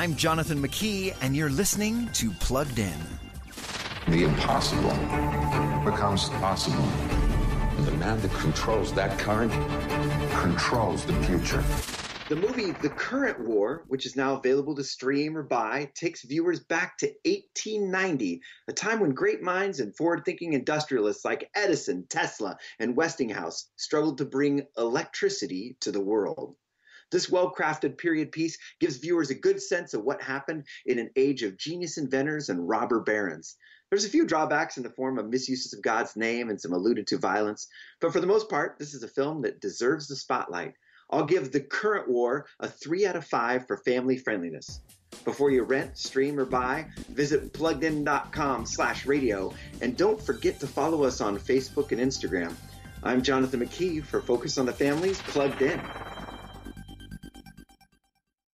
I'm Jonathan McKee, and you're listening to Plugged In. The impossible becomes possible. And the man that controls that current controls the future. The movie The Current War, which is now available to stream or buy, takes viewers back to 1890, a time when great minds and forward thinking industrialists like Edison, Tesla, and Westinghouse struggled to bring electricity to the world. This well crafted period piece gives viewers a good sense of what happened in an age of genius inventors and robber barons. There's a few drawbacks in the form of misuses of God's name and some alluded to violence, but for the most part, this is a film that deserves the spotlight. I'll give the current war a 3 out of 5 for family friendliness. Before you rent, stream, or buy, visit pluggedin.com slash radio, and don't forget to follow us on Facebook and Instagram. I'm Jonathan McKee for Focus on the Family's Plugged In.